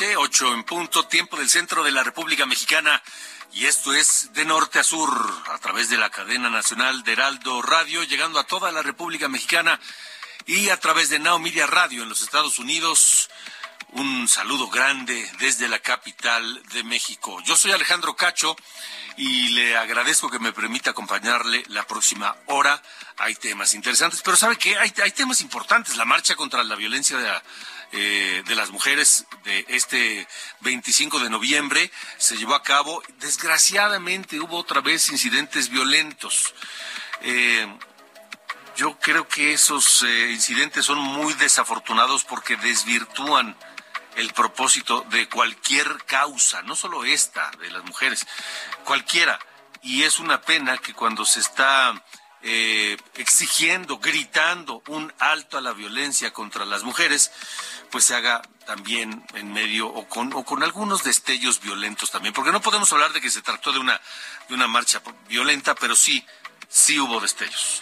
Noche, ocho en punto, tiempo del centro de la República Mexicana. Y esto es de norte a sur, a través de la cadena nacional de Heraldo Radio, llegando a toda la República Mexicana y a través de Now Radio en los Estados Unidos. Un saludo grande desde la capital de México. Yo soy Alejandro Cacho y le agradezco que me permita acompañarle la próxima hora. Hay temas interesantes, pero ¿sabe qué? Hay, hay temas importantes. La marcha contra la violencia de, la- eh, de las mujeres de este 25 de noviembre se llevó a cabo. Desgraciadamente hubo otra vez incidentes violentos. Eh, yo creo que esos eh, incidentes son muy desafortunados porque desvirtúan el propósito de cualquier causa, no solo esta de las mujeres, cualquiera. Y es una pena que cuando se está exigiendo, gritando un alto a la violencia contra las mujeres, pues se haga también en medio o con, o con algunos destellos violentos también, porque no podemos hablar de que se trató de una, de una marcha violenta, pero sí, sí hubo destellos.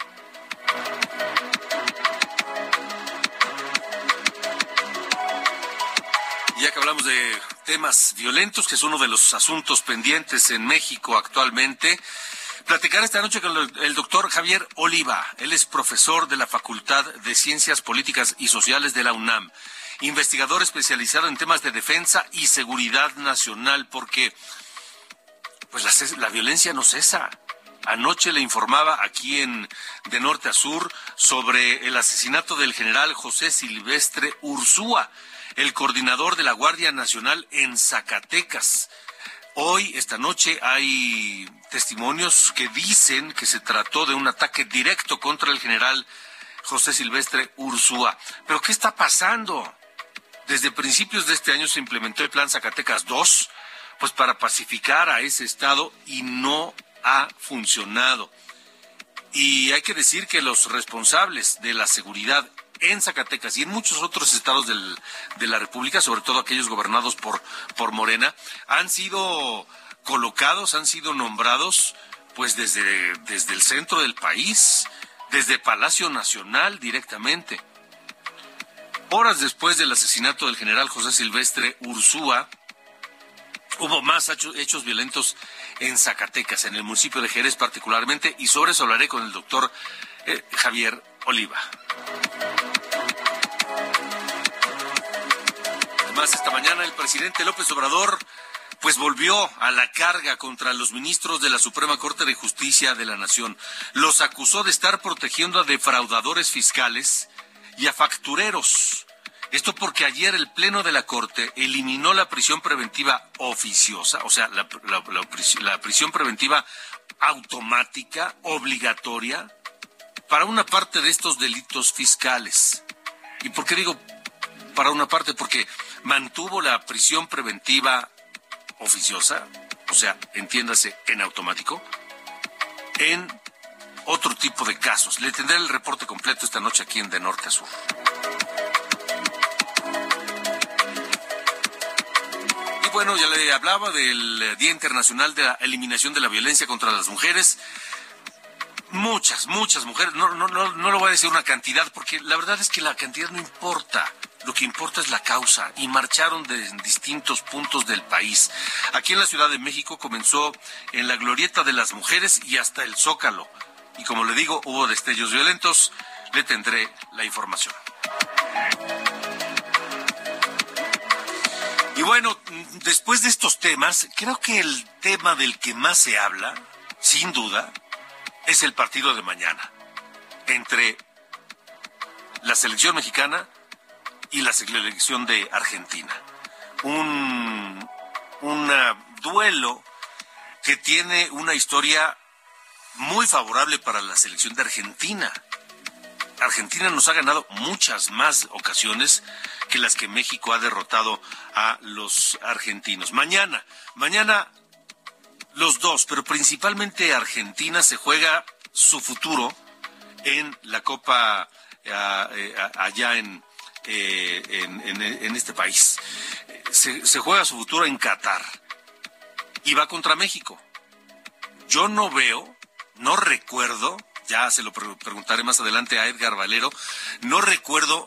Ya que hablamos de temas violentos, que es uno de los asuntos pendientes en México actualmente, platicar esta noche con el doctor Javier Oliva. Él es profesor de la Facultad de Ciencias Políticas y Sociales de la UNAM, investigador especializado en temas de defensa y seguridad nacional, porque pues la, la violencia no cesa. Anoche le informaba aquí en de norte a sur sobre el asesinato del general José Silvestre Ursúa, el coordinador de la Guardia Nacional en Zacatecas. Hoy, esta noche, hay testimonios que dicen que se trató de un ataque directo contra el general José Silvestre Ursúa. Pero ¿qué está pasando? Desde principios de este año se implementó el Plan Zacatecas 2, pues para pacificar a ese estado y no ha funcionado. Y hay que decir que los responsables de la seguridad en Zacatecas y en muchos otros estados de la República, sobre todo aquellos gobernados por, por Morena, han sido colocados, han sido nombrados pues desde, desde el centro del país, desde Palacio Nacional directamente. Horas después del asesinato del general José Silvestre Ursúa, hubo más hecho- hechos violentos en Zacatecas, en el municipio de Jerez particularmente, y sobre eso hablaré con el doctor eh, Javier Oliva. Además, esta mañana el presidente López Obrador pues volvió a la carga contra los ministros de la Suprema Corte de Justicia de la Nación. Los acusó de estar protegiendo a defraudadores fiscales y a factureros. Esto porque ayer el Pleno de la Corte eliminó la prisión preventiva oficiosa, o sea, la, la- la pris- la prisión preventiva automática, obligatoria, para una parte de estos delitos fiscales. ¿Y por qué digo para una parte? Porque mantuvo la prisión preventiva oficiosa, o sea, entiéndase, en automático, en otro tipo de casos. Le tendré el reporte completo esta noche aquí en De Norte a Sur. Y bueno, ya le hablaba del eh, Día Internacional de la Eliminación de la Violencia contra las Mujeres. Muchas, muchas mujeres, no, no, no, no le voy a decir una cantidad, porque la verdad es que la cantidad no importa. Lo que importa es la causa y marcharon de distintos puntos del país. Aquí en la Ciudad de México comenzó en la Glorieta de las Mujeres y hasta el Zócalo. Y como le digo, hubo destellos violentos, le tendré la información. Y bueno, después de estos temas, creo que el tema del que más se habla, sin duda, es el partido de mañana entre la selección mexicana y la selección de Argentina. Un, duelo que tiene una historia muy favorable para la selección de Argentina. Argentina nos ha ganado muchas más ocasiones que las que México ha derrotado a los argentinos. Mañana, mañana los dos, pero principalmente Argentina se juega su futuro en la Copa eh, allá en, eh, en, este país. Se juega su futuro en Qatar y va contra México. Yo no veo, no recuerdo, ya se lo preguntaré más adelante a Edgar Valero, no recuerdo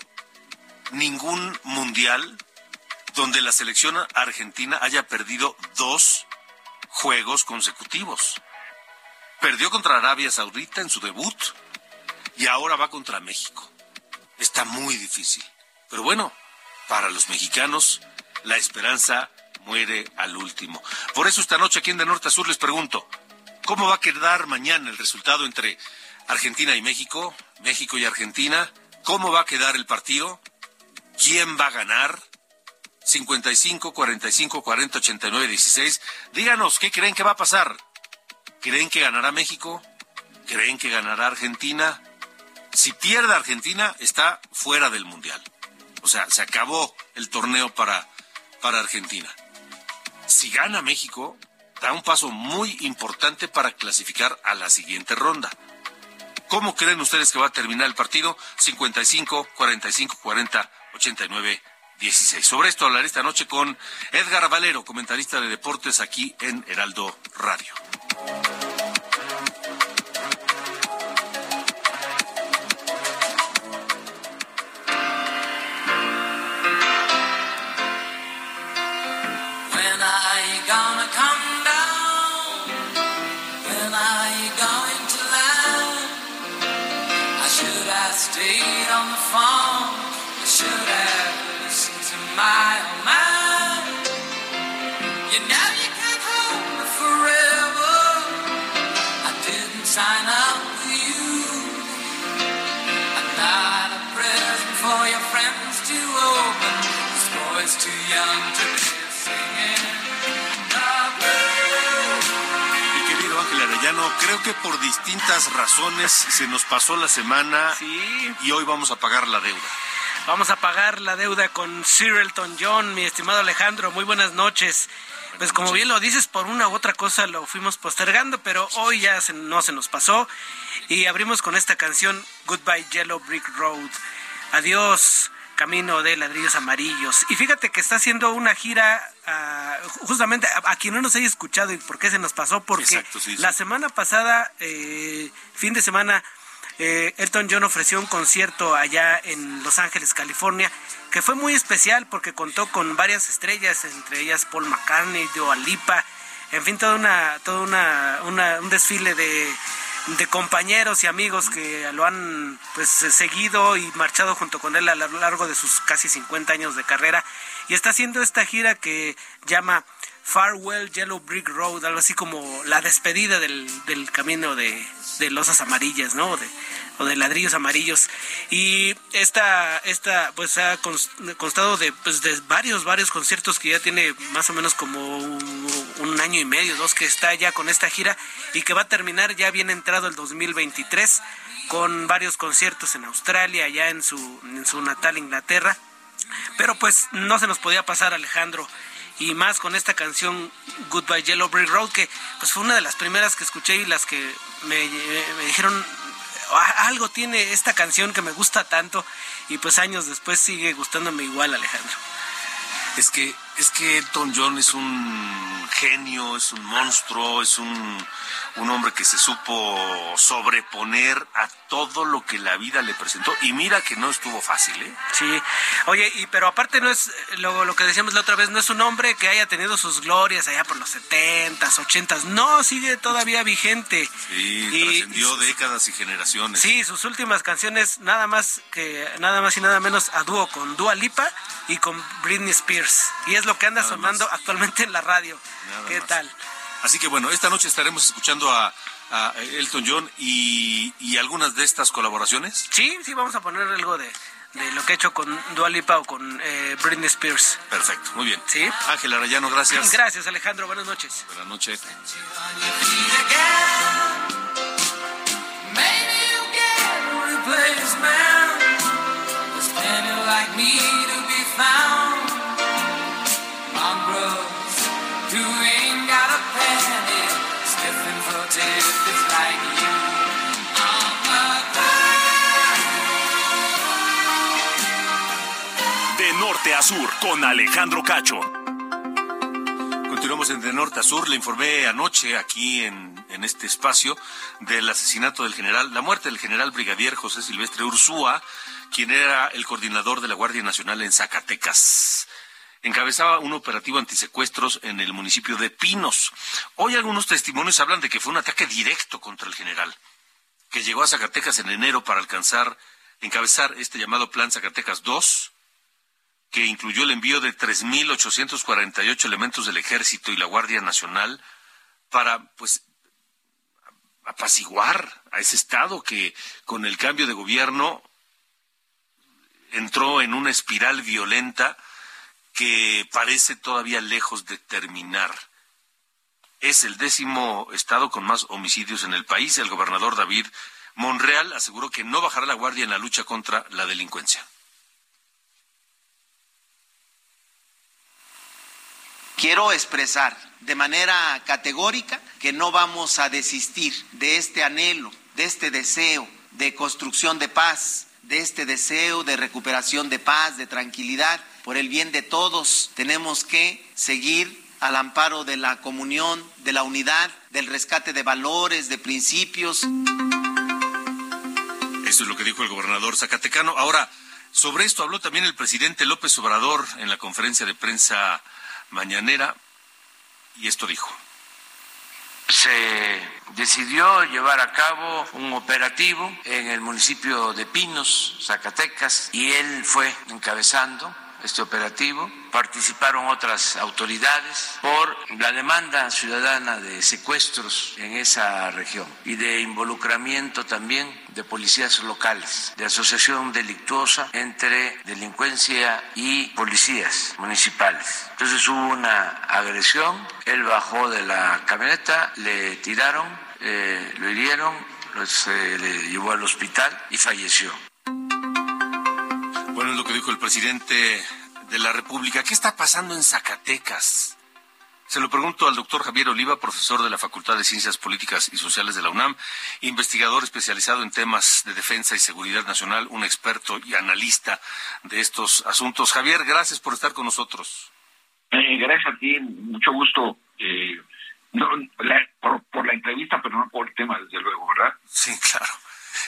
ningún mundial donde la selección argentina haya perdido dos juegos consecutivos. Perdió contra Arabia Saudita en su debut y ahora va contra México. Está muy difícil. Pero bueno, para los mexicanos, la esperanza muere al último. Por eso esta noche aquí en De Norte a Sur les pregunto, ¿cómo va a quedar mañana el resultado entre Argentina y México, México y Argentina? ¿Cómo va a quedar el partido? ¿Quién va a ganar? 55, 45, 40, 89, 16. Díganos, ¿qué creen que va a pasar? ¿Creen que ganará México? ¿Creen que ganará Argentina? Si pierde Argentina, está fuera del Mundial. O sea, se acabó el torneo para, para Argentina. Si gana México, da un paso muy importante para clasificar a la siguiente ronda. ¿Cómo creen ustedes que va a terminar el partido? 55, 45, 40, 89, 16. Sobre esto hablaré esta noche con Edgar Valero, comentarista de deportes aquí en Heraldo Radio. Creo que por distintas razones se nos pasó la semana y hoy vamos a pagar la deuda. Vamos a pagar la deuda con Sir Elton John, mi estimado Alejandro. Muy buenas noches. Pues como bien lo dices, por una u otra cosa lo fuimos postergando, pero hoy ya no se nos pasó. Y abrimos con esta canción, Goodbye Yellow Brick Road. Adiós, camino de ladrillos amarillos. Y fíjate que está haciendo una gira ah, justamente a, quien no nos haya escuchado y por qué se nos pasó, porque la semana pasada, eh, fin de semana, eh, Elton John ofreció un concierto allá en Los Ángeles, California, que fue muy especial porque contó con varias estrellas, entre ellas Paul McCartney, Joe Lipa, en fin, toda una, todo una, un desfile de de compañeros y amigos que lo han pues seguido y marchado junto con él a lo largo de sus casi 50 años de carrera y está haciendo esta gira que llama Farewell Yellow Brick Road, algo así como la despedida del, del camino de, de losas amarillas, ¿no? O de ladrillos amarillos. Y esta, esta pues ha constado de, pues, de varios, varios conciertos que ya tiene más o menos como un, año y medio, dos que está ya con esta gira y que va a terminar ya bien entrado el 2023 con varios conciertos en Australia, ya en su, en su natal Inglaterra. Pero pues no se nos podía pasar Alejandro y más con esta canción Goodbye Yellow Brick Road que pues fue una de las primeras que escuché y las que me, me dijeron algo tiene esta canción que me gusta tanto y pues años después sigue gustándome igual, Alejandro. Es que es que Elton John es un genio, es un monstruo, es un, un hombre que se supo sobreponer a todo lo que la vida le presentó. Y mira que no estuvo fácil, ¿eh? Sí. Oye, y pero aparte no es lo, lo que decíamos la otra vez, no es un hombre que haya tenido sus glorias allá por los setentas, ochentas. No, sigue todavía vigente. Sí, trascendió décadas y generaciones. Sí, sus últimas canciones nada más que nada más y nada menos a dúo con Dua Lipa y con Britney Spears. Y es lo que anda sonando actualmente en la radio. ¿Qué tal? Así que bueno, esta noche estaremos escuchando a, Elton John y, y, algunas de estas colaboraciones. Sí, sí, vamos a poner algo de, de lo que ha hecho con Dua Lipa o con eh, Britney Spears. Perfecto, muy bien. Sí. Ángel Arayano, gracias. Gracias, Alejandro. Buenas noches. Buenas noches. Sur con Alejandro Cacho. Continuamos en De Norte a Sur. Le informé anoche aquí en, en, este espacio del asesinato del general, la muerte del general brigadier José Silvestre Ursúa, quien era el coordinador de la Guardia Nacional en Zacatecas encabezaba un operativo antisecuestros en el municipio de Pinos. Hoy algunos testimonios hablan de que fue un ataque directo contra el general, que llegó a Zacatecas en enero para alcanzar, encabezar este llamado Plan Zacatecas II, que incluyó el envío de 3.848 elementos del Ejército y la Guardia Nacional para, pues, apaciguar a ese Estado que con el cambio de gobierno entró en una espiral violenta que parece todavía lejos de terminar. Es el décimo estado con más homicidios en el país. El gobernador David Monreal aseguró que no bajará la guardia en la lucha contra la delincuencia. Quiero expresar de manera categórica que no vamos a desistir de este anhelo, de este deseo de construcción de paz, de este deseo de recuperación de paz, de tranquilidad por el bien de todos, tenemos que seguir al amparo de la comunión, de la unidad, del rescate de valores, de principios. Eso es lo que dijo el gobernador Zacatecano. Ahora, sobre esto habló también el presidente López Obrador en la conferencia de prensa mañanera y esto dijo se decidió llevar a cabo un operativo en el municipio de Pinos, Zacatecas, y él fue encabezando este operativo. Participaron otras autoridades por la demanda ciudadana de secuestros en esa región y de involucramiento también de policías locales, de asociación delictuosa entre delincuencia y policías municipales. Entonces hubo una agresión, él bajó de la camioneta, le tiraron, eh, lo hirieron, se le llevó al hospital y falleció. Bueno, es lo que dijo el presidente de la República. ¿Qué está pasando en Zacatecas? Se lo pregunto al doctor Javier Oliva, profesor de la Facultad de Ciencias Políticas y Sociales de la UNAM, investigador especializado en temas de defensa y seguridad nacional, un experto y analista de estos asuntos. Javier, gracias por estar con nosotros. Eh, gracias a ti, mucho gusto. Eh, por, por la entrevista, pero no por el tema, desde luego, ¿verdad? Sí, claro.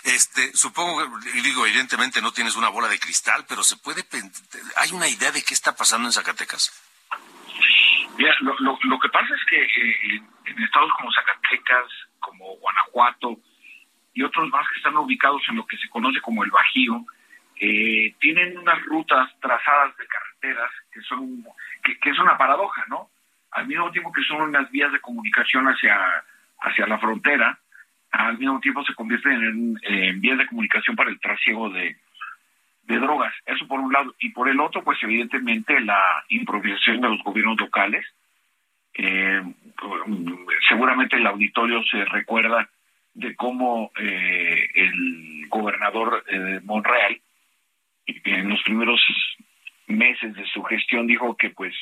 Este, supongo, y digo, evidentemente no tienes una bola de cristal, pero se puede, ¿hay una idea de qué está pasando en Zacatecas? Mira, lo, lo, que pasa es que eh, en estados como Zacatecas, como Guanajuato y otros más que están ubicados en lo que se conoce como el Bajío, eh, tienen unas rutas trazadas de carreteras que son que, que, es una paradoja, ¿no? Al mismo tiempo que son unas vías de comunicación hacia hacia la frontera, al mismo tiempo se convierten en, vías de comunicación para el trasiego de, drogas. Eso por un lado. Y por el otro, pues evidentemente la improvisación de los gobiernos locales. Eh, seguramente el auditorio se recuerda de cómo eh, el gobernador eh, Monreal en los primeros meses de su gestión dijo que pues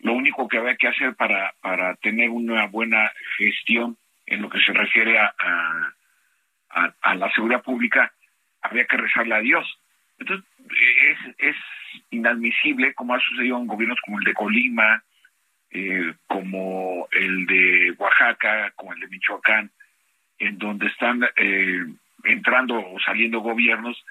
lo único que había que hacer para, para tener una buena gestión en lo que se refiere a, a, la seguridad pública, había que rezarle a Dios. Entonces, es, inadmisible, como ha sucedido en gobiernos como el de Colima, eh, como el de Oaxaca, como el de Michoacán, en donde están eh, entrando o saliendo gobiernos,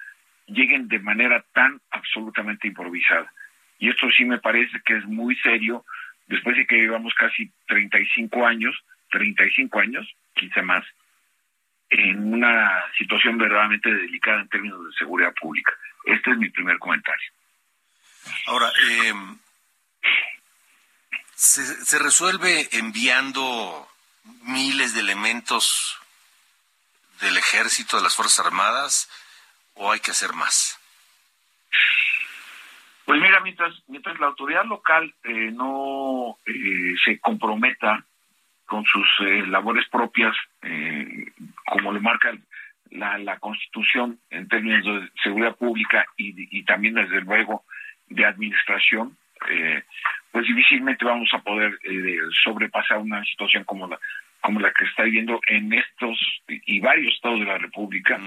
lleguen de manera tan absolutamente improvisada. Y esto sí me parece que es muy serio, después de que llevamos casi 35 años, 35 años, quizá más, en una situación verdaderamente delicada en términos de seguridad pública. Este es mi primer comentario. Ahora, eh, ¿se, ¿se resuelve enviando miles de elementos del ejército, de las Fuerzas Armadas, o hay que hacer más? Pues mira, mientras, mientras la autoridad local eh, no eh, se comprometa con sus eh, labores propias, eh, como lo marca la, la Constitución en términos de seguridad pública y, y también, desde luego, de administración, eh, pues difícilmente vamos a poder eh, sobrepasar una situación como la como la que está viviendo en estos y varios estados de la República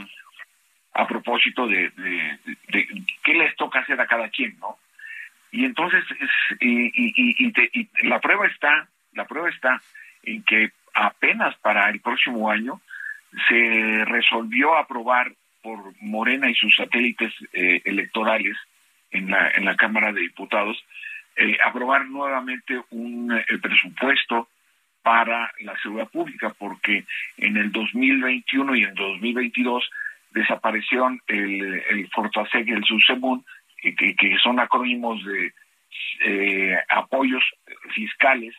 a propósito de, de, de, qué les toca hacer a cada quien, ¿no? Y entonces, es, y, y, y, te, y, la prueba está, la prueba está en que apenas para el próximo año se resolvió aprobar por Morena y sus satélites eh, electorales en la en la Cámara de Diputados eh, aprobar nuevamente un eh, presupuesto para la seguridad pública, porque en el 2021 y en 2022 desaparecieron el, el Fortaseg y el Subsemun, que, que, son acrónimos de apoyos fiscales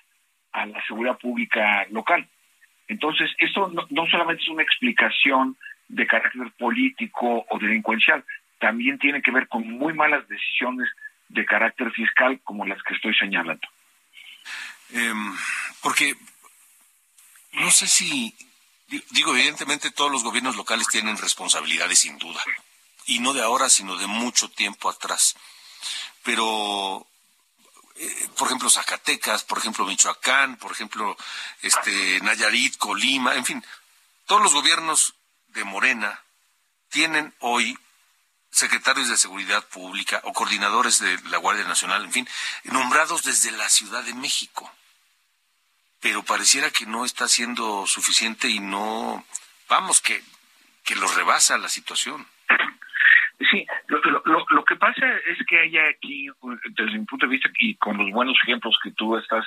a la seguridad pública local. Entonces, esto no, solamente es una explicación de carácter político o delincuencial, también tiene que ver con muy malas decisiones de carácter fiscal como las que estoy señalando. Eh, porque no sé si, digo, evidentemente todos los gobiernos locales tienen responsabilidades sin duda, y no de ahora, sino de mucho tiempo atrás. Pero, por ejemplo, Zacatecas, por ejemplo, Michoacán, por ejemplo, este, Nayarit, Colima, en fin, todos los gobiernos de Morena tienen hoy secretarios de Seguridad Pública o coordinadores de la Guardia Nacional, en fin, nombrados desde la Ciudad de México pero pareciera que no está siendo suficiente y no, vamos, que, que los rebasa la situación. Sí, lo, lo, lo que pasa es que hay aquí, desde mi punto de vista, y con los buenos ejemplos que tú estás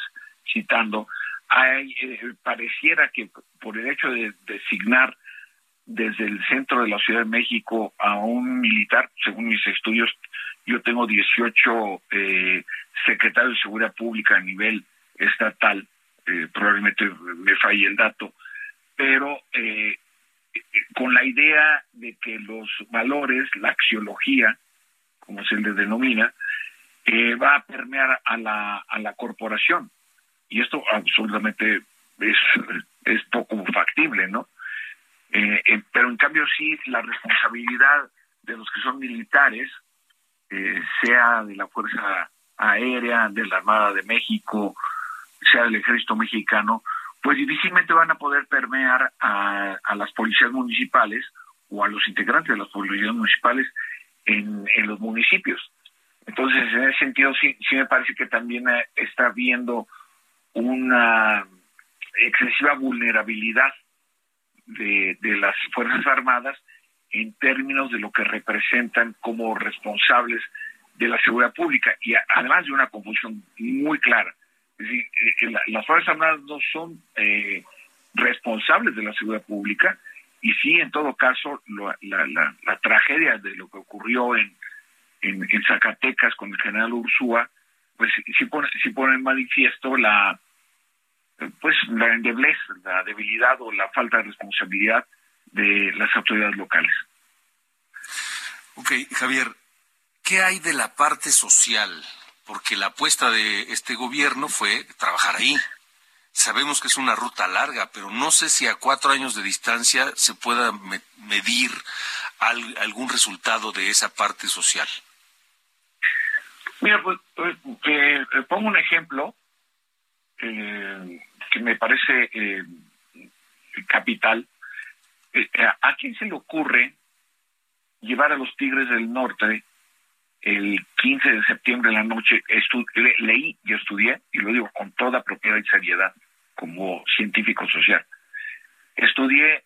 citando, hay, eh, pareciera que por el hecho de designar desde el centro de la Ciudad de México a un militar, según mis estudios, yo tengo 18 eh, secretarios de Seguridad Pública a nivel estatal, eh, probablemente me falle el dato, pero eh, con la idea de que los valores, la axiología, como se le denomina, va a permear a la, a la corporación. Y esto absolutamente es, poco factible, ¿no? Eh, eh, pero en cambio sí la responsabilidad de los que son militares, eh, sea de la Fuerza Aérea, de la Armada de México, sea del ejército mexicano, pues difícilmente van a poder permear a las policías municipales o a los integrantes de las policías municipales en, los municipios. Entonces, en ese sentido, sí, sí me parece que también eh, está habiendo una excesiva vulnerabilidad de, de las Fuerzas Armadas en términos de lo que representan como responsables de la seguridad pública y además de una confusión muy clara es decir, eh, las Fuerzas Armadas no son eh, responsables de la seguridad pública y sí, en todo caso, lo, la, la, la, tragedia de lo que ocurrió en, en, Zacatecas con el general Ursúa, pues sí pone, sí pone en manifiesto la pues la endeblez, la debilidad o la falta de responsabilidad de las autoridades locales. Ok, Javier, ¿qué hay de la parte social? porque la apuesta de este gobierno fue trabajar ahí. Sabemos que es una ruta larga, pero no sé si a cuatro años de distancia se pueda me medir al, algún resultado de esa parte social. Mira, pues eh, pongo un ejemplo eh, que me parece eh, capital. Eh, ¿A quién se le ocurre llevar a los Tigres del Norte el 15 de septiembre en la noche leí y estudié, y lo digo con toda propiedad y seriedad, como científico social. Estudié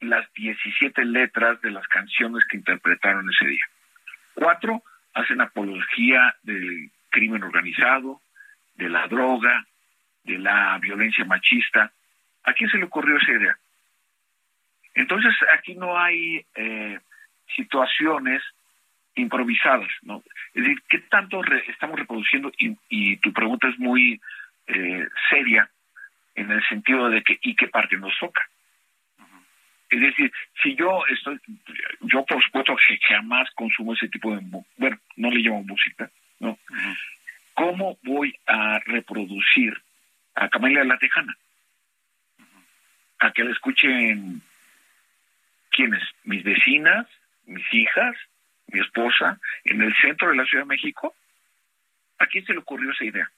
las 17 letras de las canciones que interpretaron ese día. Cuatro hacen apología del crimen organizado, de la droga, de la violencia machista. ¿A quién se le ocurrió esa idea? Entonces, aquí no hay eh, situaciones improvisadas, ¿no? Es decir, ¿qué tanto estamos reproduciendo? Y, tu pregunta es muy eh, seria en el sentido de que, ¿y qué parte nos toca? Es decir, si yo estoy, yo por supuesto que jamás consumo ese tipo de, bueno, no le llamo música, ¿no? ¿Cómo voy a reproducir a Camelia la Tejana? A que la escuchen, ¿quiénes? Mis vecinas, mis hijas, mi esposa, en el centro de la Ciudad de México. ¿A quién se le ocurrió esa idea?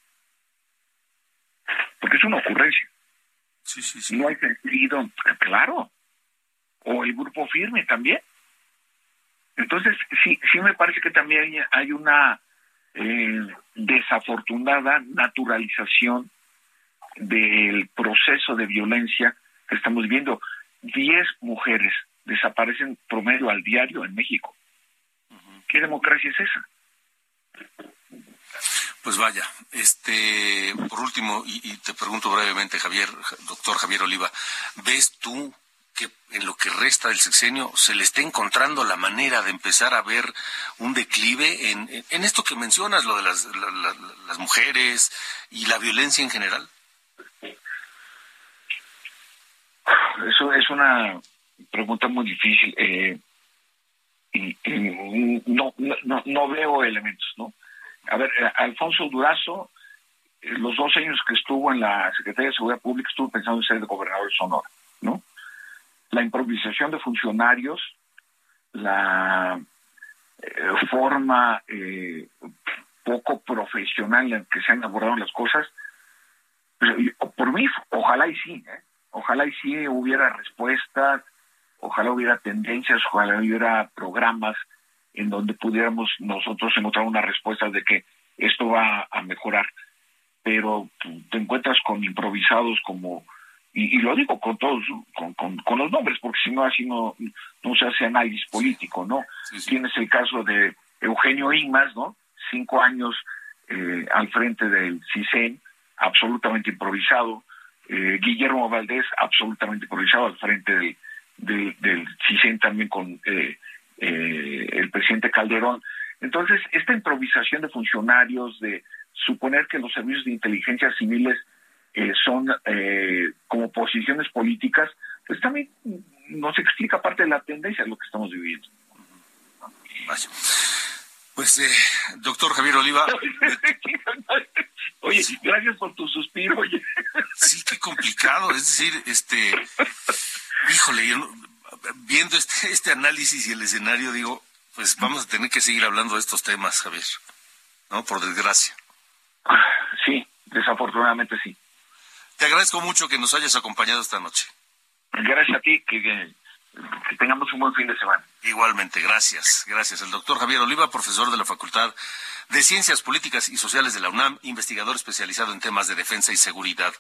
Porque es una ocurrencia. Sí, sí, sí. No hay sentido, claro. O el grupo firme también. Entonces, sí, sí me parece que también hay una eh, desafortunada naturalización del proceso de violencia que estamos viendo. Diez mujeres desaparecen promedio al diario en México. ¿Qué democracia es esa? Pues vaya, este, por último, y, te pregunto brevemente, Javier, doctor Javier Oliva, ¿ves tú que en lo que resta del sexenio se le está encontrando la manera de empezar a ver un declive en, en esto que mencionas, lo de las, mujeres y la violencia en general? Eso es una pregunta muy difícil. Eh, no, no, no veo elementos, ¿no? A ver, eh, Alfonso Durazo, eh, los dos años que estuvo en la Secretaría de Seguridad Pública, estuvo pensando en ser gobernador de Sonora, ¿no? La improvisación de funcionarios, la eh, forma poco profesional en que se han abordado las cosas, por mí, ojalá y sí, ojalá y sí hubiera respuestas, ojalá hubiera tendencias, ojalá hubiera programas en donde pudiéramos nosotros encontrar una respuesta de que esto va a mejorar. Pero te encuentras con improvisados como, y, lo digo con todos, con, con, los nombres, porque si no así no, no se hace análisis político, ¿no? Tienes el caso de Eugenio Inmas, ¿no? Cinco años eh, al frente del CISEN, absolutamente improvisado. Eh, Guillermo Valdés, absolutamente improvisado al frente del del CISEN también con eh, eh, el presidente Calderón. Entonces, esta improvisación de funcionarios, de suponer que los servicios de inteligencia civiles eh, son como posiciones políticas, pues también nos explica parte de la tendencia de lo que estamos viviendo. Pues, doctor Javier Oliva. oye, gracias por tu suspiro. Oye. Sí, qué complicado. Es decir, este, Híjole, yo viendo este, este análisis y el escenario, digo, pues vamos a tener que seguir hablando de estos temas, Javier, ¿no? Por desgracia. Sí, desafortunadamente sí. Te agradezco mucho que nos hayas acompañado esta noche. Gracias a ti, que, que, tengamos un buen fin de semana. Igualmente, gracias, gracias. El doctor Javier Oliva, profesor de la Facultad de Ciencias Políticas y Sociales de la UNAM, investigador especializado en temas de defensa y seguridad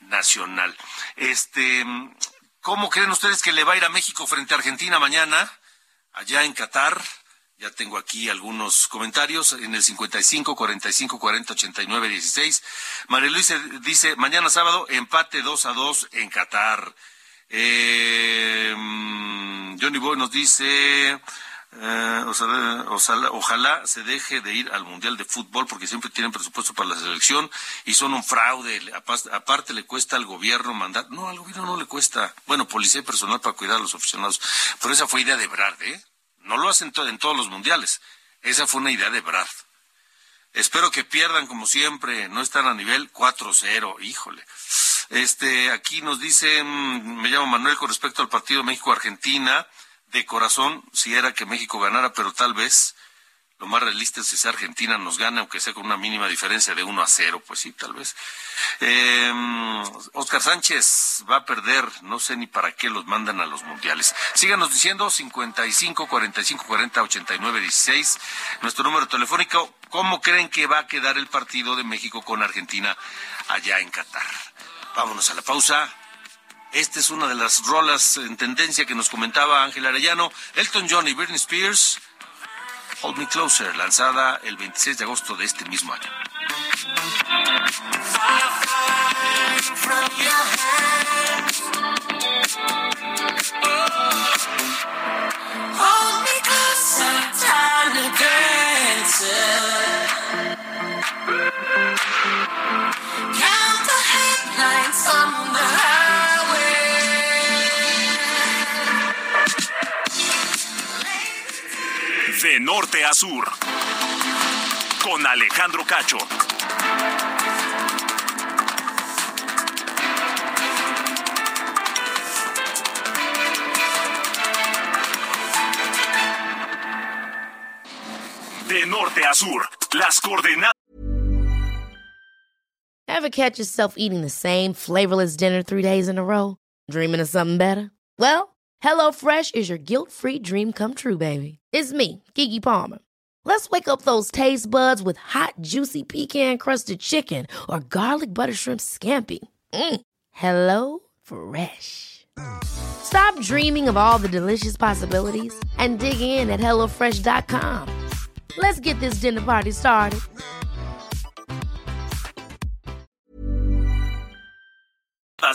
nacional. Este, ¿Cómo creen ustedes que le va a ir a México frente a Argentina mañana? Allá en Qatar. Ya tengo aquí algunos comentarios en el 55 45 40 89 16. María Luisa dice, mañana sábado, empate 2 a 2 en Qatar. Eh, mm, Johnny Boy nos dice, eh, ojalá, se deje de ir al Mundial de Fútbol porque siempre tienen presupuesto para la selección y son un fraude. Aparte le cuesta al gobierno mandar. No, al gobierno no le cuesta. Bueno, policía y personal para cuidar a los aficionados. Pero esa fue idea de Brad, ¿eh? No lo hacen en todos los mundiales. Esa fue una idea de Brad. Espero que pierdan como siempre. No están a nivel 4-0. Híjole. Este, aquí nos dicen, me llamo Manuel con respecto al partido México-Argentina de corazón si era que México ganara, pero tal vez lo más realista es que Argentina nos gane, aunque sea con una mínima diferencia de 1 a 0, pues sí, tal vez. Oscar Sánchez va a perder, no sé ni para qué los mandan a los mundiales. Síganos diciendo 55 45 40 89 16, nuestro número telefónico. ¿Cómo creen que va a quedar el partido de México con Argentina allá en Qatar? Vámonos a la pausa. Esta es una de las rolas en tendencia que nos comentaba Ángel Arellano, Elton John y Britney Spears. Hold Me Closer, lanzada el 26 de agosto de este mismo año. De norte a sur. Con Alejandro Cacho. De norte a sur. Las coordenadas. Ever catch yourself eating the same flavorless dinner three days in a row? Dreaming of something better? Well, HelloFresh is your guilt-free dream come true, baby. It's me, Kiki Palmer. Let's wake up those taste buds with hot, juicy pecan-crusted chicken or garlic butter shrimp scampi. Mm. Hello Fresh. Stop dreaming of all the delicious possibilities and dig in at HelloFresh.com. Let's get this dinner party started.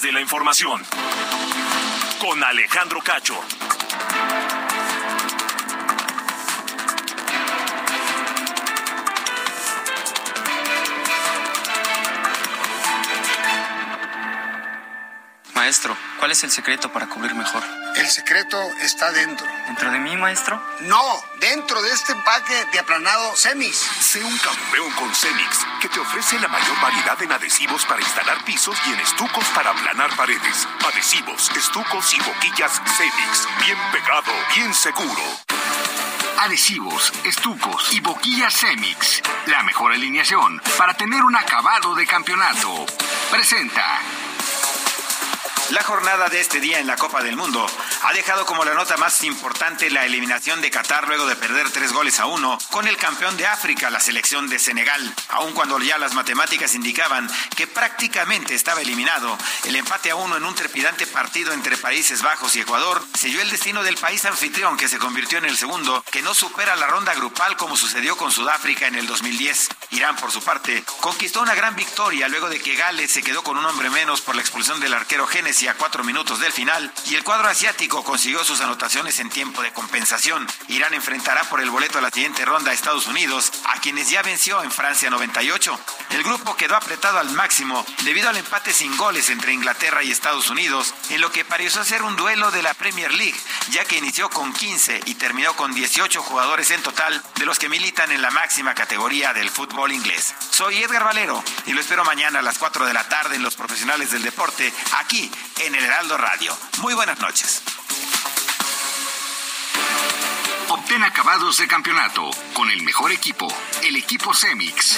de la información. Con Alejandro Cacho. ¿Cuál es el secreto para cubrir mejor? El secreto está dentro. ¿Dentro de mí, maestro? No, dentro de este empaque de aplanado Cemis. Sé un campeón con Cemix, que te ofrece la mayor variedad en adhesivos para instalar pisos y en estucos para aplanar paredes. Adhesivos, estucos y boquillas Cemix. Bien pegado, bien seguro. Adhesivos, estucos y boquillas Cemix. La mejor alineación para tener un acabado de campeonato. Presenta. La jornada de este día en la Copa del Mundo ha dejado como la nota más importante la eliminación de Qatar luego de perder tres goles a uno con el campeón de África, la selección de Senegal. Aun cuando ya las matemáticas indicaban que prácticamente estaba eliminado, el empate a uno en un trepidante partido entre Países Bajos y Ecuador selló el destino del país anfitrión que se convirtió en el segundo, que no supera la ronda grupal como sucedió con Sudáfrica en el 2010. Irán, por su parte, conquistó una gran victoria luego de que Gales se quedó con un hombre menos por la expulsión del arquero Genesis a cuatro minutos del final y el cuadro asiático consiguió sus anotaciones en tiempo de compensación. Irán enfrentará por el boleto a la siguiente ronda a Estados Unidos, a quienes ya venció en Francia 98. El grupo quedó apretado al máximo debido al empate sin goles entre Inglaterra y Estados Unidos, en lo que pareció ser un duelo de la Premier League, ya que inició con 15 y terminó con 18 jugadores en total, de los que militan en la máxima categoría del fútbol inglés. Soy Edgar Valero y lo espero mañana a las 4 de la tarde en Los Profesionales del Deporte, aquí en el Heraldo Radio. Muy buenas noches. Obtén acabados de campeonato con el mejor equipo, el equipo Cemix.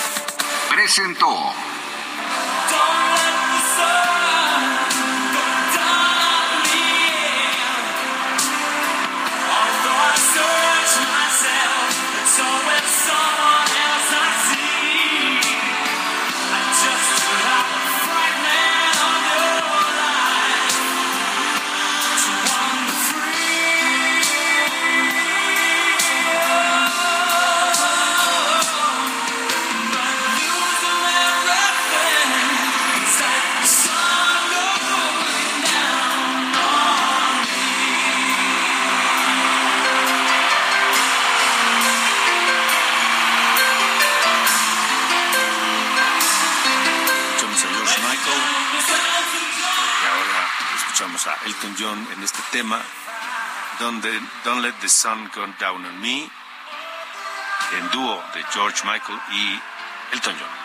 Presentó. Escuchamos a Elton John en este tema Don't, Don't Let the Sun Go Down on Me en dúo de George Michael y Elton John.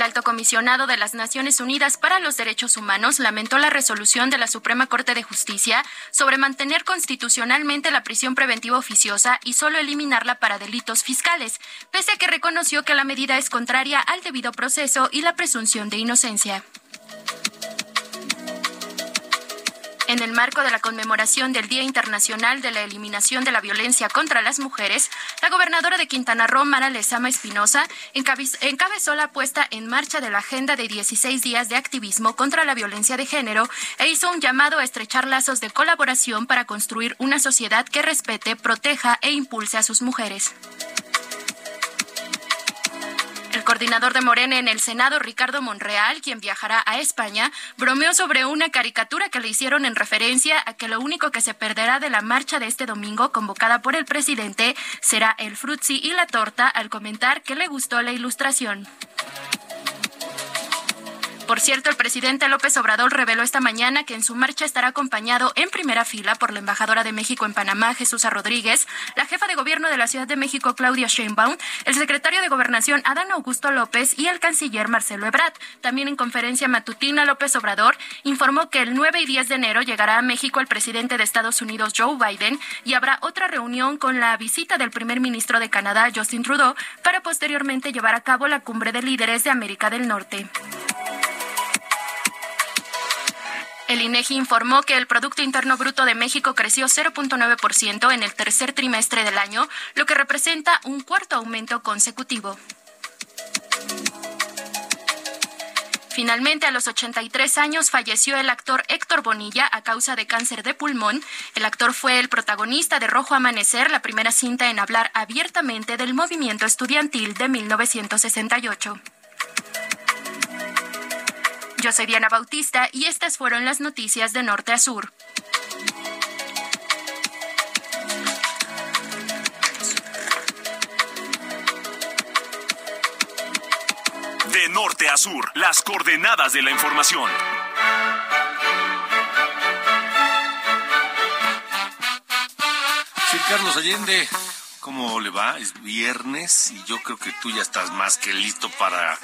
El alto comisionado de las Naciones Unidas para los Derechos Humanos lamentó la resolución de la Suprema Corte de Justicia sobre mantener constitucionalmente la prisión preventiva oficiosa y solo eliminarla para delitos fiscales, pese a que reconoció que la medida es contraria al debido proceso y la presunción de inocencia. En el marco de la conmemoración del Día Internacional de la Eliminación de la Violencia contra las Mujeres, la gobernadora de Quintana Roo, Mara Lezama Espinosa, encabezó la puesta en marcha de la agenda de 16 días de activismo contra la violencia de género e hizo un llamado a estrechar lazos de colaboración para construir una sociedad que respete, proteja e impulse a sus mujeres. Coordinador de Morena en el Senado, Ricardo Monreal, quien viajará a España, bromeó sobre una caricatura que le hicieron en referencia a que lo único que se perderá de la marcha de este domingo convocada por el presidente será el frutzi y la torta al comentar que le gustó la ilustración. Por cierto, el presidente López Obrador reveló esta mañana que en su marcha estará acompañado en primera fila por la embajadora de México en Panamá, Jesús Rodríguez, la jefa de gobierno de la Ciudad de México, Claudia Sheinbaum, el secretario de Gobernación, Adán Augusto López, y el canciller Marcelo Ebrard. También en conferencia matutina, López Obrador informó que el 9 y 10 de enero llegará a México el presidente de Estados Unidos, Joe Biden, y habrá otra reunión con la visita del primer ministro de Canadá, Justin Trudeau, para posteriormente llevar a cabo la cumbre de líderes de América del Norte. El INEGI informó que el Producto Interno Bruto de México creció 0.9% en el tercer trimestre del año, lo que representa un cuarto aumento consecutivo. Finalmente, a los 83 años falleció el actor Héctor Bonilla a causa de cáncer de pulmón. El actor fue el protagonista de Rojo Amanecer, la primera cinta en hablar abiertamente del movimiento estudiantil de 1968. Yo soy Diana Bautista y estas fueron las noticias de norte a sur. De norte a sur, las coordenadas de la información. Sí, Carlos Allende, ¿cómo le va? Es viernes y yo creo que tú ya estás más que listo para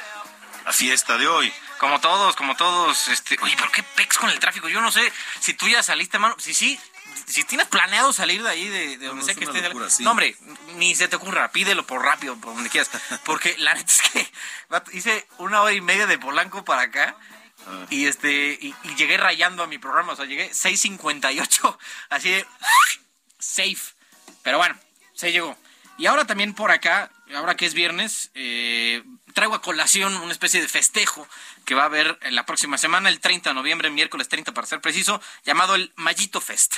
la fiesta de hoy. Como todos, como todos. Este, oye, ¿pero qué pex con el tráfico? Yo no sé si tú ya saliste, mano. Si sí, si tienes planeado salir de ahí, de, donde sea que estés. No, hombre, ni se te ocurra. Pídelo por rápido, por donde quieras. Porque la neta es que hice una hora y media de Polanco para acá. Ah. Y este y, llegué rayando a mi programa, o sea, llegué 6.58, así de safe. Pero bueno, se llegó. Y ahora también por acá, ahora que es viernes, eh, traigo a colación una especie de festejo que va a haber la próxima semana, el 30 de noviembre, miércoles 30 para ser preciso, llamado el Mallito Fest.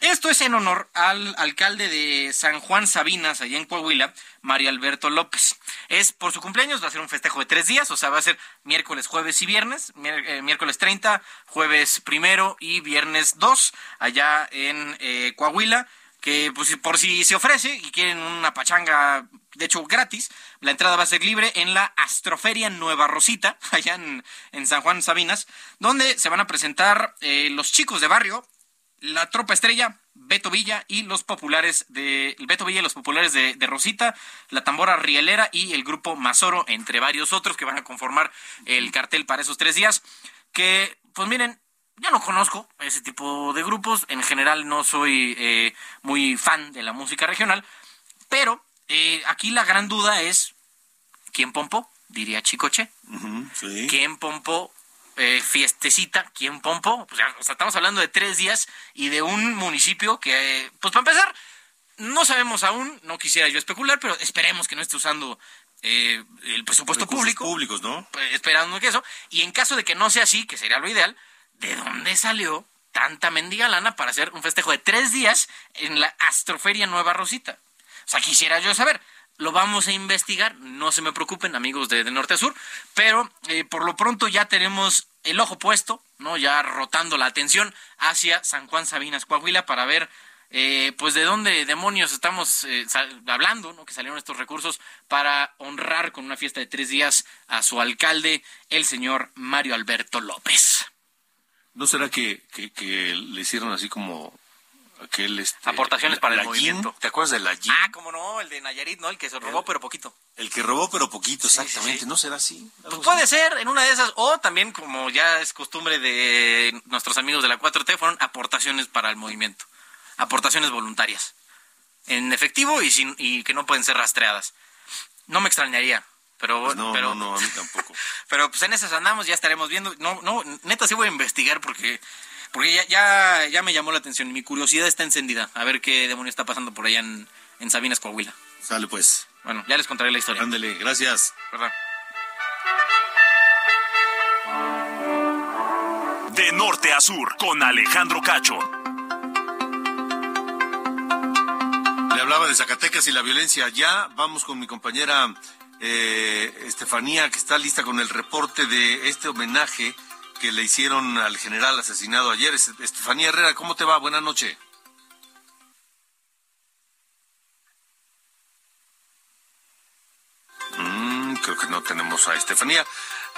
Esto es en honor al alcalde de San Juan Sabinas, allá en Coahuila, Mario Alberto López. Es por su cumpleaños, va a ser un festejo de tres días, o sea, va a ser miércoles, jueves y viernes, eh, miércoles 30, jueves primero y viernes 2, allá en eh, Coahuila que pues, por si se ofrece y quieren una pachanga, de hecho gratis, la entrada va a ser libre en la Astroferia Nueva Rosita, allá en, San Juan Sabinas, donde se van a presentar eh, los chicos de barrio, la tropa estrella, Beto Villa y los populares de Beto Villa y los populares de, de, Rosita, la tambora rielera y el grupo Mazoro, entre varios otros que van a conformar el cartel para esos tres días. Que, pues miren, yo no conozco ese tipo de grupos, en general no soy eh, muy fan de la música regional, pero eh, aquí la gran duda es, ¿quién pompó? Diría Chicoche. ¿Quién pompó? Eh, fiestecita, ¿quién pompó? Pues o sea, estamos hablando de tres días y de un municipio que, pues para empezar, no sabemos aún, no quisiera yo especular, pero esperemos que no esté usando el presupuesto público. públicos, ¿no? esperando que eso. Y en caso de que no sea así, que sería lo ideal, ¿de dónde salió tanta mendiga lana para hacer un festejo de tres días en la Astroferia Nueva Rosita? O sea, quisiera yo saber, lo vamos a investigar, no se me preocupen amigos de, norte a sur, pero eh, por lo pronto ya tenemos el ojo puesto, ¿no? Ya rotando la atención hacia San Juan Sabinas, Coahuila, para ver eh, pues de dónde demonios estamos eh, hablando, ¿no? Que salieron estos recursos para honrar con una fiesta de tres días a su alcalde, el señor Mario Alberto López. ¿No será que, que le hicieron así como aquel este, aportaciones para el movimiento. ¿Te acuerdas de la Ah, cómo no, el de Nayarit, ¿no? El que se robó pero poquito. El que robó pero poquito, exactamente. ¿No será así? Pues puede ser en una de esas o también como ya es costumbre de nuestros amigos de la 4T fueron aportaciones para el movimiento. Aportaciones voluntarias. En efectivo y sin y que no pueden ser rastreadas. No me extrañaría. Pero, pues no, pero, no, no, a mí tampoco. pero pues en esas andamos, ya estaremos viendo. No, no, neta sí voy a investigar porque porque ya, ya, ya me llamó la atención. Mi curiosidad está encendida. A ver qué demonio está pasando por allá en, en Sabinas, Coahuila. Sale pues. Bueno, ya les contaré la historia. Ándele, gracias. De norte a sur, con Alejandro Cacho. Le hablaba de Zacatecas y la violencia allá. Vamos con mi compañera eh, Estefanía, que está lista con el reporte de este homenaje que le hicieron al general asesinado ayer. Estefanía Herrera, ¿cómo te va? Buenas noches. Mm, creo que no tenemos a Estefanía.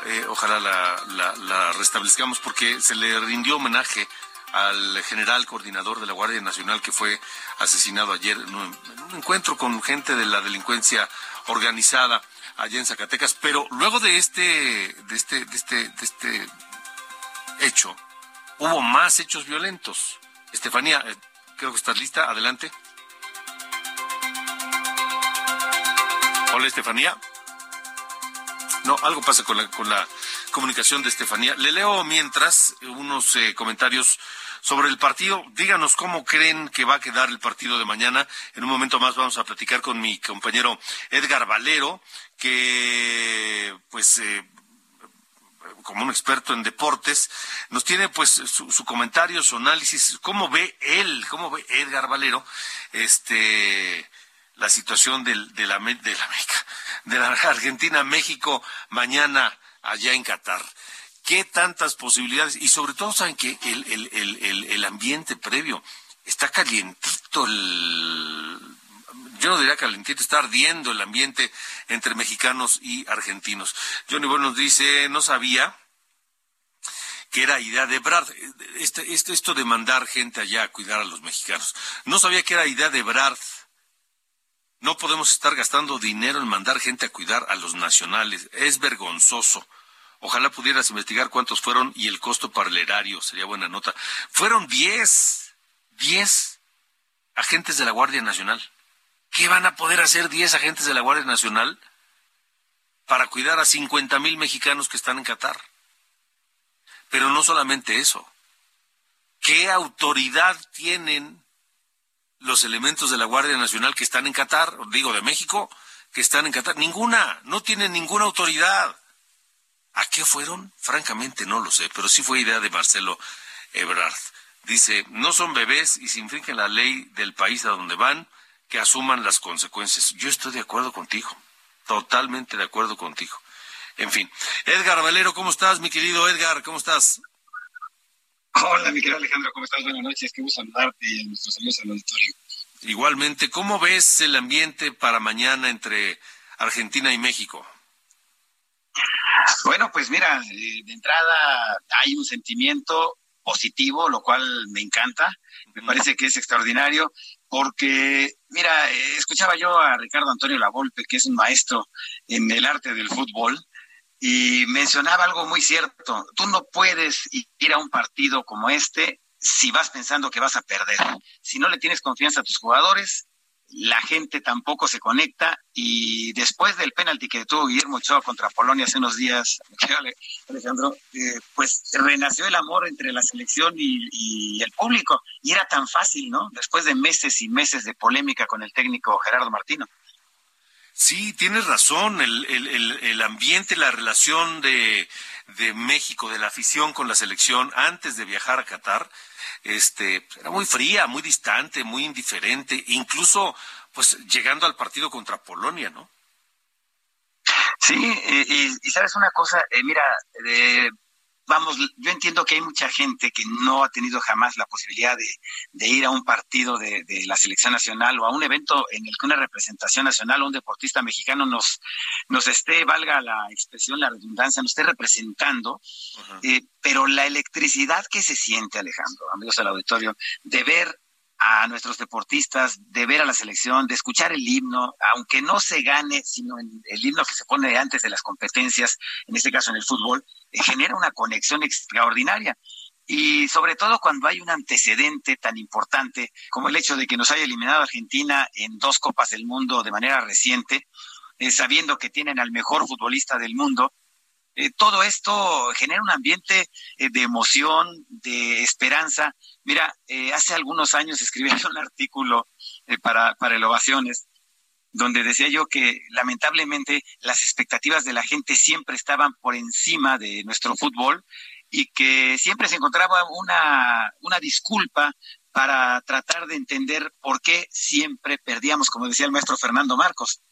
Eh, ojalá la, restablezcamos porque se le rindió homenaje al general coordinador de la Guardia Nacional que fue asesinado ayer en un, encuentro con gente de la delincuencia organizada allá en Zacatecas. Pero luego de este, de este, de este, de este hecho, hubo más hechos violentos. Estefanía, eh, creo que estás lista. Adelante. Hola, Estefanía. No, algo pasa con la, con la comunicación de Estefanía. Le leo mientras unos eh, comentarios sobre el partido. Díganos cómo creen que va a quedar el partido de mañana. En un momento más vamos a platicar con mi compañero Edgar Valero, que pues eh, como un experto en deportes, nos tiene pues su, comentario, su análisis, cómo ve él, cómo ve Edgar Valero, este la situación del, de, la, la de la Argentina, México, mañana allá en Qatar. ¿Qué tantas posibilidades? Y sobre todo, ¿saben que el, el, el, el ambiente previo está calientito el, yo no diría calentito, está ardiendo el ambiente entre mexicanos y argentinos. Johnny Bueno nos dice, no sabía que era idea de Brad, este, esto, esto de mandar gente allá a cuidar a los mexicanos. No sabía que era idea de Brad. No podemos estar gastando dinero en mandar gente a cuidar a los nacionales. Es vergonzoso. Ojalá pudieras investigar cuántos fueron y el costo para el erario. Sería buena nota. Fueron diez, diez agentes de la Guardia Nacional. ¿Qué van a poder hacer 10 agentes de la Guardia Nacional para cuidar a 50 mil mexicanos que están en Qatar? Pero no solamente eso. ¿Qué autoridad tienen los elementos de la Guardia Nacional que están en Qatar, digo de México, que están en Qatar? Ninguna, no tienen ninguna autoridad. ¿A qué fueron? Francamente no lo sé, pero sí fue idea de Marcelo Ebrard. Dice, no son bebés y se infringen la ley del país a donde van, que asuman las consecuencias. Yo estoy de acuerdo contigo, totalmente de acuerdo contigo. En fin, Edgar Valero, ¿cómo estás, mi querido Edgar? ¿Cómo estás? Hola, mi querido Alejandro, ¿cómo estás? Buenas noches, qué gusto saludarte y a nuestros amigos del auditorio. Igualmente, ¿cómo ves el ambiente para mañana entre Argentina y México? Bueno, pues mira, eh, de entrada hay un sentimiento positivo, lo cual me encanta, me parece que es extraordinario porque, mira, eh, escuchaba yo a Ricardo Antonio Lavolpe, que es un maestro en el arte del fútbol, y mencionaba algo muy cierto. Tú no puedes ir a un partido como este si vas pensando que vas a perder. Si no le tienes confianza a tus jugadores, la gente tampoco se conecta y después del penalti que tuvo Guillermo Ochoa contra Polonia hace unos días, Alejandro, eh, pues renació el amor entre la selección y, el público y era tan fácil, ¿no? Después de meses y meses de polémica con el técnico Gerardo Martino. Sí, tienes razón, el, el, el ambiente, la relación de, de México, de la afición con la selección antes de viajar a Qatar, este, era muy fría, muy distante, muy indiferente, incluso pues llegando al partido contra Polonia, ¿no? Sí, y, sabes una cosa, eh, mira, eh, vamos, yo entiendo que hay mucha gente que no ha tenido jamás la posibilidad de, ir a un partido de, la selección nacional o a un evento en el que una representación nacional o un deportista mexicano nos, nos esté, valga la expresión, la redundancia, nos esté representando, eh, pero la electricidad que se siente, Alejandro, amigos del auditorio, de ver a nuestros deportistas, de ver a la selección, de escuchar el himno, aunque no se gane, sino el himno que se pone antes de las competencias, en este caso en el fútbol, eh, genera una conexión extraordinaria. Y sobre todo cuando hay un antecedente tan importante como el hecho de que nos haya eliminado Argentina en dos Copas del Mundo de manera reciente, eh, sabiendo que tienen al mejor futbolista del mundo, eh, todo esto genera un ambiente de emoción, de esperanza, Mira, eh, hace algunos años escribí un artículo eh, para, para el Ovaciones, donde decía yo que lamentablemente las expectativas de la gente siempre estaban por encima de nuestro fútbol y que siempre se encontraba una, una disculpa para tratar de entender por qué siempre perdíamos, como decía el maestro Fernando Marcos.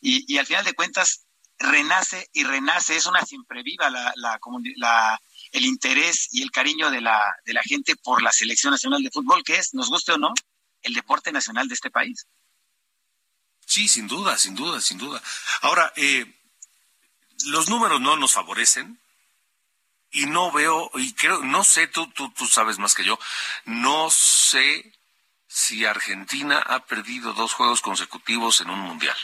Y, y al final de cuentas, renace y renace, es una siempre viva la, la, la, el interés y el cariño de la, de la gente por la selección nacional de fútbol, que es, nos guste o no, el deporte nacional de este país. Sí, sin duda, sin duda, sin duda. Ahora, eh, los números no nos favorecen y no veo, y creo, no sé, tú, tú, tú sabes más que yo, no sé si Argentina ha perdido dos juegos consecutivos en un mundial.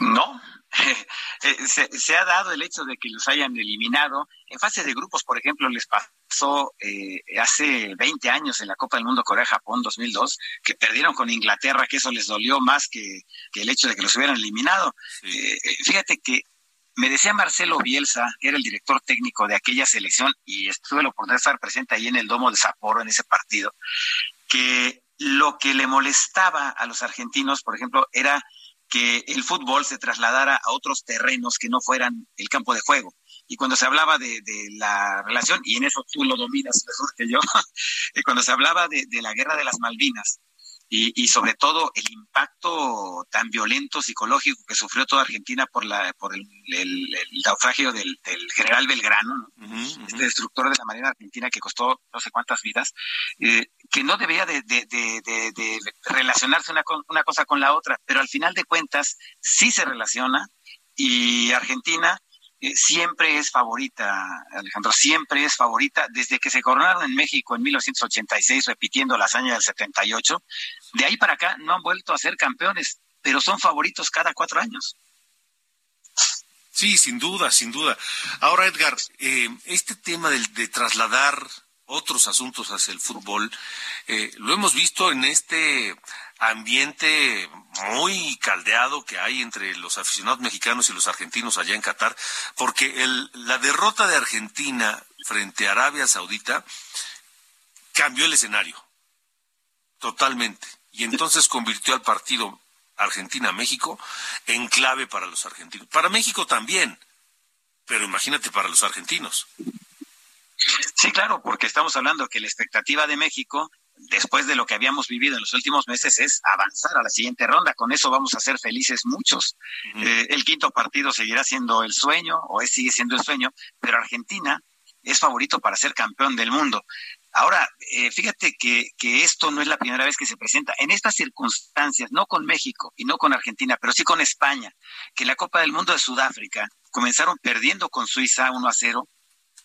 No, Eh, se, ha dado el hecho de que los hayan eliminado. En fase de grupos, por ejemplo, les pasó eh, hace 20 años en la Copa del Mundo Corea-Japón 2002, que perdieron con Inglaterra, que eso les dolió más que, el hecho de que los hubieran eliminado. Eh, fíjate que me decía Marcelo Bielsa, que era el director técnico de aquella selección, y estuve la oportunidad de estar presente ahí en el Domo de Sapporo en ese partido, que lo que le molestaba a los argentinos, por ejemplo, era que el fútbol se trasladara a otros terrenos que no fueran el campo de juego. Y cuando se hablaba de, la relación, y en eso tú lo dominas mejor que yo, cuando se hablaba de, de la guerra de las Malvinas, y, sobre todo el impacto tan violento psicológico que sufrió toda Argentina por la por el, naufragio del, general Belgrano, este destructor de la Marina Argentina que costó no sé cuántas vidas, eh, que no debía de, relacionarse una, una cosa con la otra, pero al final de cuentas sí se relaciona y Argentina siempre es favorita, Alejandro, siempre es favorita. Desde que se coronaron en México en 1986, repitiendo la hazaña del 78, de ahí para acá no han vuelto a ser campeones, pero son favoritos cada cuatro años. Sí, sin duda, sin duda. Ahora, Edgar, eh, este tema de, de, trasladar otros asuntos hacia el fútbol, eh, lo hemos visto en este ambiente muy caldeado que hay entre los aficionados mexicanos y los argentinos allá en Qatar, porque el, la derrota de Argentina frente a Arabia Saudita cambió el escenario totalmente y entonces convirtió al partido Argentina-México en clave para los argentinos. Para México también, pero imagínate para los argentinos. Sí, claro, porque estamos hablando que la expectativa de México después de lo que habíamos vivido en los últimos meses, es avanzar a la siguiente ronda. Con eso vamos a ser felices muchos. Eh, el quinto partido seguirá siendo el sueño, o es, sigue siendo el sueño, pero Argentina es favorito para ser campeón del mundo. Ahora, eh, fíjate que, que, esto no es la primera vez que se presenta. En estas circunstancias, no con México y no con Argentina, pero sí con España, que la Copa del Mundo de Sudáfrica comenzaron perdiendo con Suiza 1 a 0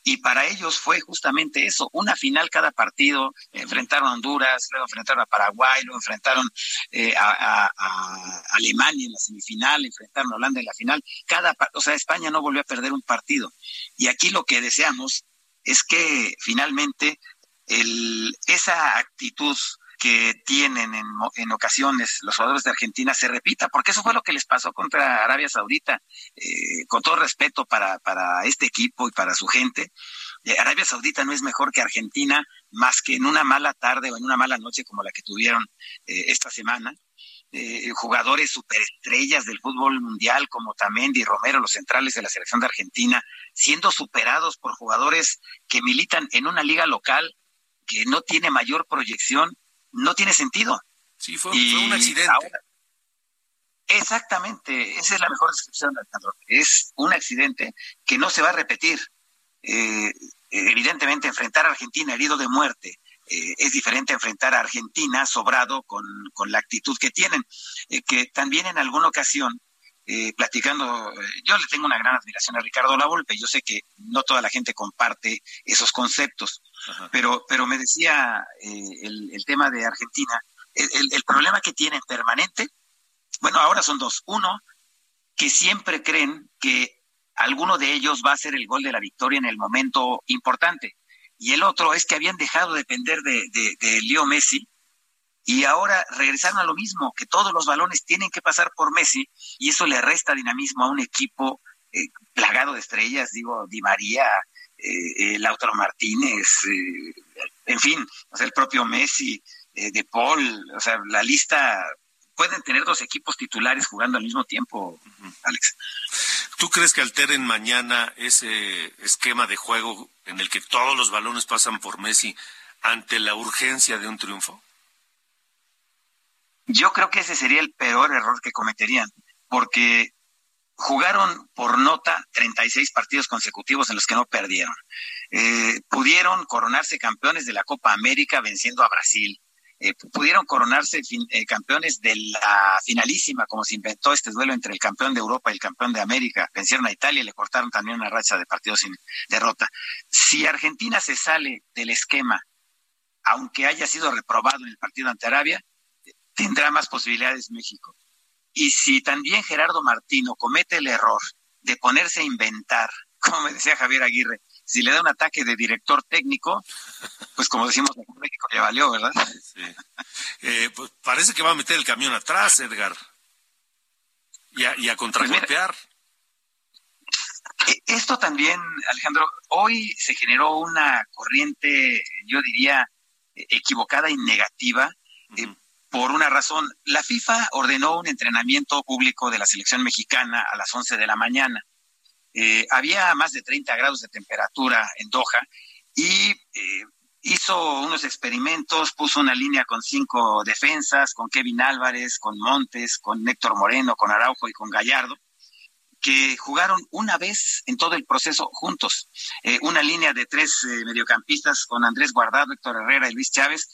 y para ellos fue justamente eso, una final cada partido, enfrentaron a Honduras, luego enfrentaron a Paraguay, luego enfrentaron eh, a, Alemania en la semifinal, enfrentaron a Holanda en la final, cada, o sea, España no volvió a perder un partido. Y aquí lo que deseamos es que finalmente el, esa actitud que tienen en, en, ocasiones los jugadores de Argentina se repita, porque eso fue lo que les pasó contra Arabia Saudita, eh, con todo respeto para, para este equipo y para su gente. Eh, Arabia Saudita no es mejor que Argentina, más que en una mala tarde o en una mala noche como la que tuvieron eh, esta semana. jugadores superestrellas del fútbol mundial como Tamendi y Romero, los centrales de la selección de Argentina, siendo superados por jugadores que militan en una liga local que no tiene mayor proyección no tiene sentido. Sí, fue, un accidente. exactamente, esa es la mejor descripción, Alejandro. Es un accidente que no se va a repetir. Eh, evidentemente, enfrentar a Argentina herido de muerte eh, es diferente a enfrentar a Argentina sobrado con, con la actitud que tienen, eh, que también en alguna ocasión eh, platicando, eh, yo le tengo una gran admiración a Ricardo Lavolpe, yo sé que no toda la gente comparte esos conceptos, pero, pero me decía eh, el, el, tema de Argentina, el, el, problema que tienen permanente, bueno, ahora son dos. Uno, que siempre creen que alguno de ellos va a ser el gol de la victoria en el momento importante. Y el otro es que habían dejado de depender de, de, de Leo Messi y ahora regresaron a lo mismo, que todos los balones tienen que pasar por Messi y eso le resta dinamismo a un equipo eh, plagado de estrellas, digo, Di María, eh, eh Lautaro Martínez, eh, en fin, o sea, el propio Messi, De Paul, o sea, la lista pueden tener dos equipos titulares jugando al mismo tiempo, Alex. ¿Tú crees que alteren mañana ese esquema de juego en el que todos los balones pasan por Messi ante la urgencia de un triunfo? Yo creo que ese sería el peor error que cometerían, porque jugaron por nota 36 partidos consecutivos en los que no perdieron. Eh, pudieron coronarse campeones de la Copa América venciendo a Brasil. Eh, pudieron coronarse eh, campeones de la finalísima, como se inventó este duelo entre el campeón de Europa y el campeón de América. Vencieron a Italia y le cortaron también una racha de partidos sin derrota. Si Argentina se sale del esquema, aunque haya sido reprobado en el partido ante Arabia, tendrá más posibilidades México. Y si también Gerardo Martino comete el error de ponerse a inventar, como me decía Javier Aguirre, si le da un ataque de director técnico, pues como decimos, México le valió, ¿verdad? Sí. Eh, pues parece que va a meter el camión atrás, Edgar. Y a, y a contragolpear. Pues esto también, Alejandro, hoy se generó una corriente, yo diría, equivocada y negativa, por una razón. La FIFA ordenó un entrenamiento público de la selección mexicana a las 11 de la mañana. Eh, había más de 30 grados de temperatura en Doha y eh, hizo unos experimentos, puso una línea con cinco defensas, con Kevin Álvarez, con Montes, con Héctor Moreno, con Araujo y con Gallardo que jugaron una vez en todo el proceso juntos. Eh, una línea de tres mediocampistas con Andrés Guardado, Héctor Herrera y Luis Chávez,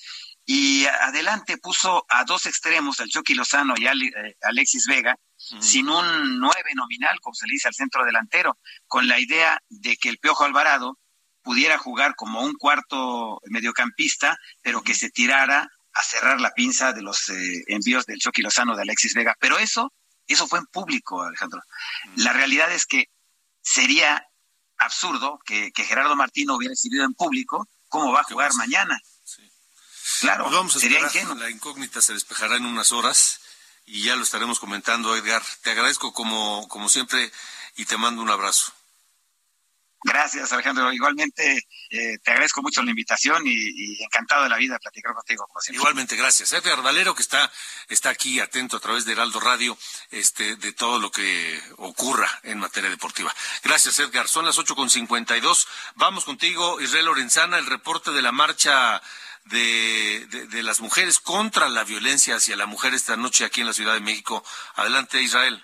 y adelante puso a dos extremos, al Chucky Lozano y eh, Alexis Vega, sin un nueve nominal, como se le dice al centro delantero, con la idea de que el Piojo Alvarado pudiera jugar como un cuarto mediocampista, pero que se tirara a cerrar la pinza de los eh, envíos del Chucky Lozano de Alexis Vega. Pero eso, eso fue en público, Alejandro. La realidad es que sería absurdo que, Gerardo Martino hubiera recibido en público cómo va a jugar mañana. Claro, vamos a sería La incógnita se despejará en unas horas y ya lo estaremos comentando, Edgar. Te agradezco como, como siempre y te mando un abrazo. Gracias, Alejandro. Igualmente, eh, te agradezco mucho la invitación y, encantado de la vida platicar contigo, como siempre. Igualmente, gracias. Edgar Valero, que está, está aquí atento a través de Heraldo Radio este, de todo lo que ocurra en materia deportiva. Gracias, Edgar. Son las ocho con cincuenta y dos. Vamos contigo, Israel Lorenzana, el reporte de la marcha de, de, las mujeres contra la violencia hacia la mujer esta noche aquí en la Ciudad de México. Adelante, Israel.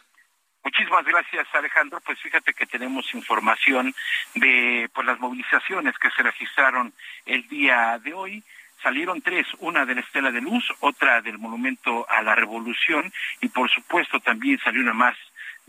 Muchísimas gracias, Alejandro. Pues fíjate que tenemos información de pues, las movilizaciones que se registraron el día de hoy. Salieron tres, una de la Estela de Luz, otra del Monumento a la Revolución y por supuesto también salió una más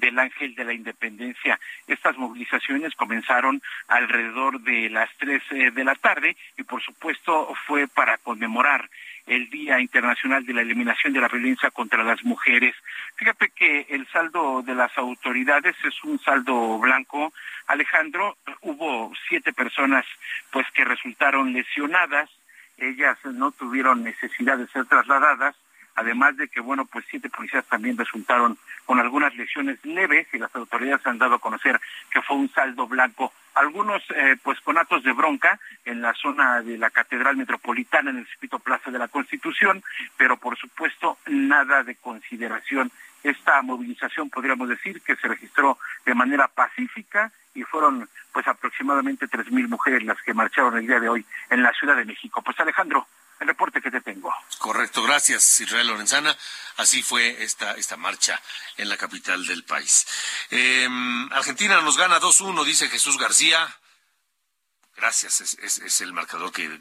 del Ángel de la Independencia. Estas movilizaciones comenzaron alrededor de las tres eh, de la tarde y por supuesto fue para conmemorar el Día Internacional de la Eliminación de la Violencia contra las Mujeres. Fíjate que el saldo de las autoridades es un saldo blanco. Alejandro, hubo siete personas pues que resultaron lesionadas. Ellas no tuvieron necesidad de ser trasladadas además de que, bueno, pues siete policías también resultaron con algunas lesiones leves y las autoridades han dado a conocer que fue un saldo blanco. Algunos, eh, pues con actos de bronca en la zona de la Catedral Metropolitana, en el circuito Plaza de la Constitución, pero por supuesto nada de consideración. Esta movilización, podríamos decir, que se registró de manera pacífica y fueron pues aproximadamente tres mil mujeres las que marcharon el día de hoy en la Ciudad de México. Pues Alejandro, el reporte que te tengo. Correcto, gracias Israel Lorenzana. Así fue esta, esta marcha en la capital del país. Em, Argentina nos gana 2-1, dice Jesús García. Gracias, es, el marcador que,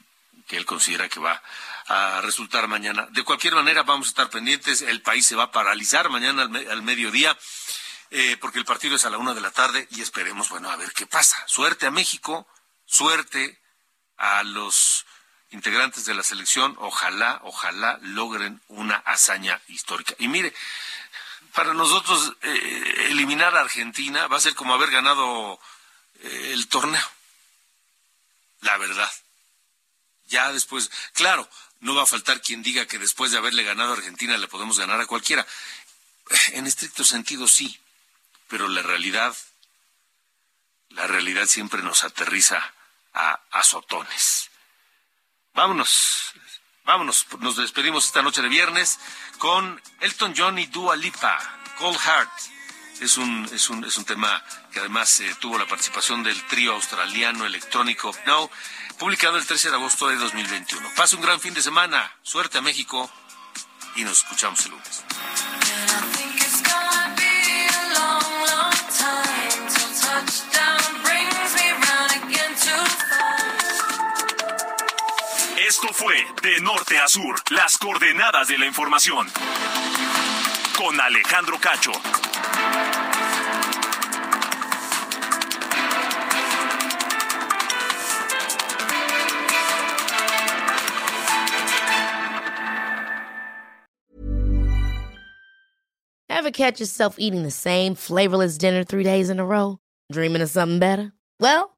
él considera que va a resultar mañana. De cualquier manera, vamos a estar pendientes. El país se va a paralizar mañana al, mediodía. Eh, porque el partido es a la una de la tarde y esperemos, bueno, a ver qué pasa. Suerte a México, suerte a los integrantes de la selección, ojalá, ojalá logren una hazaña histórica. Y mire, para nosotros eh, eliminar a Argentina va a ser como haber ganado eh, el torneo. La verdad. Ya después, claro, no va a faltar quien diga que después de haberle ganado a Argentina le podemos ganar a cualquiera. En estricto sentido sí, pero la realidad, la realidad siempre nos aterriza a azotones. Vámonos, vámonos, nos despedimos esta noche de viernes con Elton John y Dua Lipa, Cold Heart. Es un, es un, es un tema que además eh, tuvo la participación del trío australiano electrónico Now, publicado el 13 de agosto de 2021. Pase un gran fin de semana, suerte a México y nos escuchamos el lunes. Esto fue De Norte a Sur, las coordenadas de la información. Con Alejandro Cacho. Ever catch yourself eating the same flavorless dinner three days in a row? Dreaming of something better? Well,